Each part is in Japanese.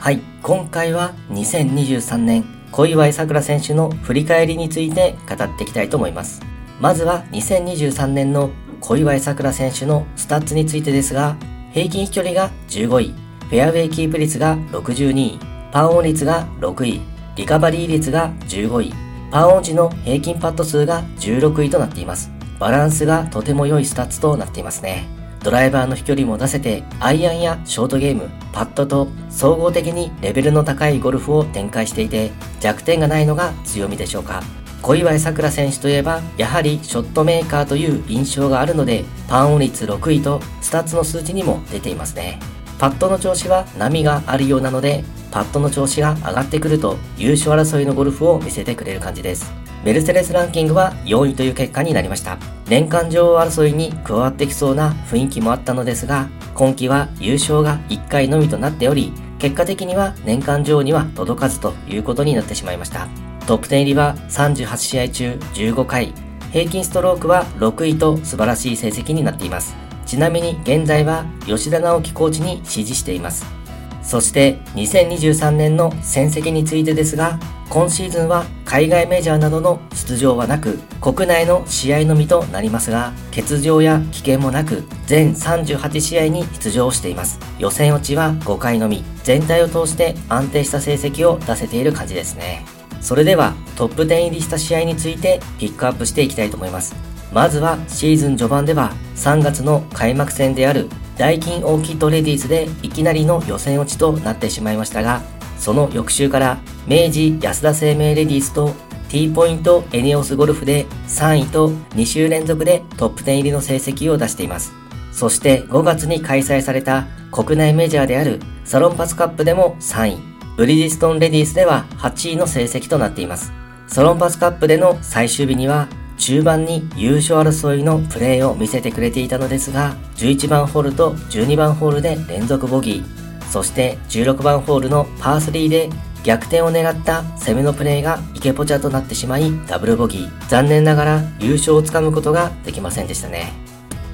はい、今回は2023年小祝さくら選手の振り返りについて語っていきたいと思います。まずは2023年の小祝さくら選手のスタッツについてですが、平均飛距離が15位、フェアウェイキープ率が62位、パーオン率が6位、リカバリー率が15位、パーオン時の平均パット数が16位となっています。バランスがとても良いスタッツとなっていますね。ドライバーの飛距離も出せて、アイアンやショートゲーム、パットと総合的にレベルの高いゴルフを展開していて、弱点がないのが強みでしょうか。小祝さくら選手といえば、やはりショットメーカーという印象があるので、パーオン率6位とスタッツの数値にも出ていますね。パットの調子は波があるようなので、パットの調子が上がってくると優勝争いのゴルフを見せてくれる感じです。メルセデスランキングは4位という結果になりました。年間女王争いに加わってきそうな雰囲気もあったのですが、今季は優勝が1回のみとなっており、結果的には年間女王には届かずということになってしまいました。トップ10入りは38試合中15回、平均ストロークは6位と素晴らしい成績になっています。ちなみに現在は吉田直樹コーチに指示しています。そして2023年の戦績についてですが、今シーズンは海外メジャーなどの出場はなく、国内の試合のみとなりますが、欠場や危険もなく、全38試合に出場しています。予選落ちは5回のみ、全体を通して安定した成績を出せている感じですね。それではトップ10入りした試合についてピックアップしていきたいと思います。まずはシーズン序盤では3月の開幕戦であるダイキンオーキッドレディースでいきなりの予選落ちとなってしまいましたが、その翌週から明治安田生命レディースと T ポイントエネオスゴルフで3位と2週連続でトップ10入りの成績を出しています。そして5月に開催された国内メジャーであるサロンパスカップでも3位、ブリヂストンレディースでは8位の成績となっています。サロンパスカップでの最終日には中盤に優勝争いのプレーを見せてくれていたのですが、11番ホールと12番ホールで連続ボギー、そして16番ホールのパー3で逆転を狙った攻めのプレーがイケポチャとなってしまいダブルボギー。残念ながら優勝をつかむことができませんでしたね。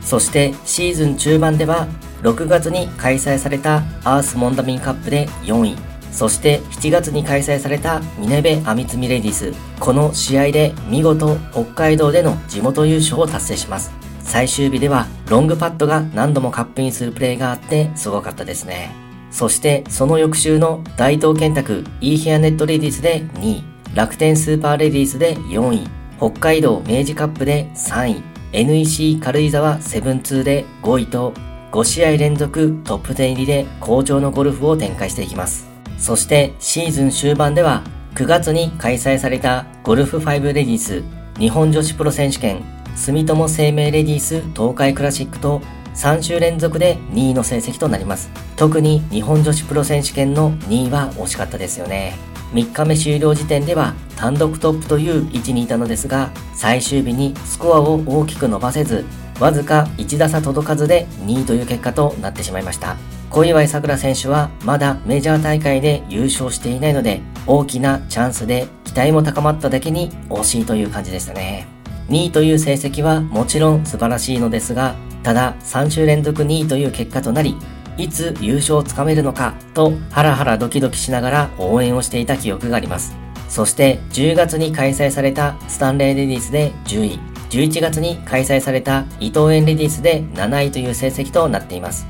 そしてシーズン中盤では6月に開催されたアースモンダミンカップで4位、そして7月に開催されたミネベアミツミレディス。この試合で見事北海道での地元優勝を達成します。最終日ではロングパットが何度もカップインするプレーがあってすごかったですね。そしてその翌週の大東建託イーヘアネットレディスで2位、楽天スーパーレディスで4位、北海道明治カップで3位、NEC 軽井沢セブンツーで5位と5試合連続トップ10入りで好調のゴルフを展開していきます。そしてシーズン終盤では9月に開催されたゴルフ5レディース日本女子プロ選手権住友生命レディース東海クラシックと3週連続で2位の成績となります。特に日本女子プロ選手権の2位は惜しかったですよね。3日目終了時点では単独トップという位置にいたのですが、最終日にスコアを大きく伸ばせず、わずか1打差届かずで2位という結果となってしまいました。小祝さくら選手はまだメジャー大会で優勝していないので、大きなチャンスで期待も高まっただけに惜しいという感じでしたね。2位という成績はもちろん素晴らしいのですが、ただ3週連続2位という結果となり、いつ優勝をつかめるのかとハラハラドキドキしながら応援をしていた記憶があります。そして10月に開催されたスタンレーレディスで10位、11月に開催された伊藤園レディースで7位という成績となっています。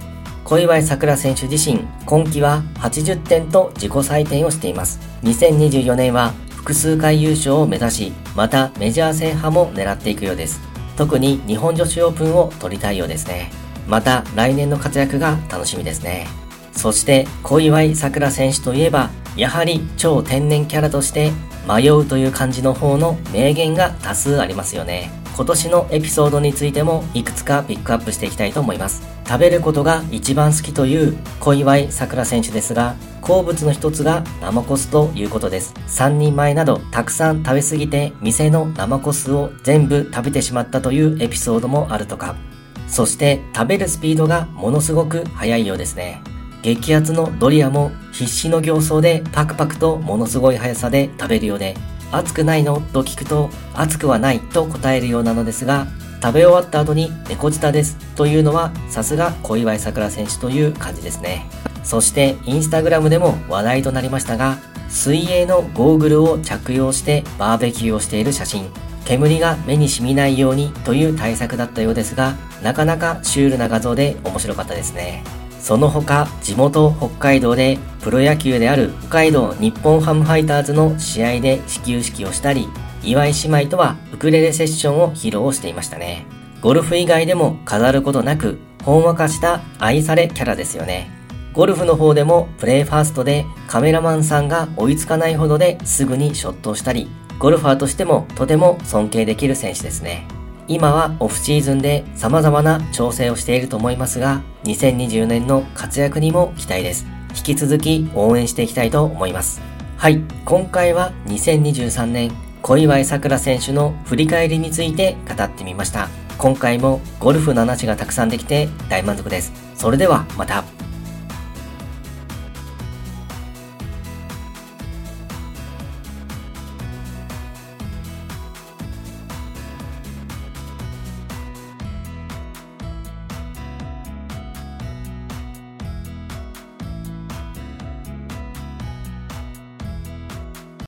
小祝さくら選手自身、今季は80点と自己採点をしています。2024年は複数回優勝を目指し、またメジャー制覇も狙っていくようです。特に日本女子オープンを取りたいようですね。また来年の活躍が楽しみですね。そして小祝さくら選手といえば、やはり超天然キャラとして迷うという感じの方の名言が多数ありますよね。今年のエピソードについてもいくつかピックアップしていきたいと思います。食べることが一番好きという小祝さくら選手ですが、好物の一つが生コスということです。3人前などたくさん食べすぎて店の生コスを全部食べてしまったというエピソードもあるとか。そして食べるスピードがものすごく速いようですね。激アツのドリアも必死の形相でパクパクとものすごい速さで食べるようで、熱くないの？と聞くと熱くはないと答えるようなのですが、食べ終わった後に猫舌ですというのはさすが小祝さくら選手という感じですね。そしてインスタグラムでも話題となりましたが、水泳のゴーグルを着用してバーベキューをしている写真。煙が目に染みないようにという対策だったようですが、なかなかシュールな画像で面白かったですね。その他、地元北海道でプロ野球である北海道日本ハムファイターズの試合で始球式をしたり、岩井姉妹とはウクレレセッションを披露していましたね。ゴルフ以外でも飾ることなく、ほんわかした愛されキャラですよね。ゴルフの方でもプレイファーストでカメラマンさんが追いつかないほどですぐにショットをしたり、ゴルファーとしてもとても尊敬できる選手ですね。今はオフシーズンで様々な調整をしていると思いますが、2020年の活躍にも期待です。引き続き応援していきたいと思います。はい、今回は2023年小祝さくら選手の振り返りについて語ってみました。今回もゴルフの話がたくさんできて大満足です。それではまた。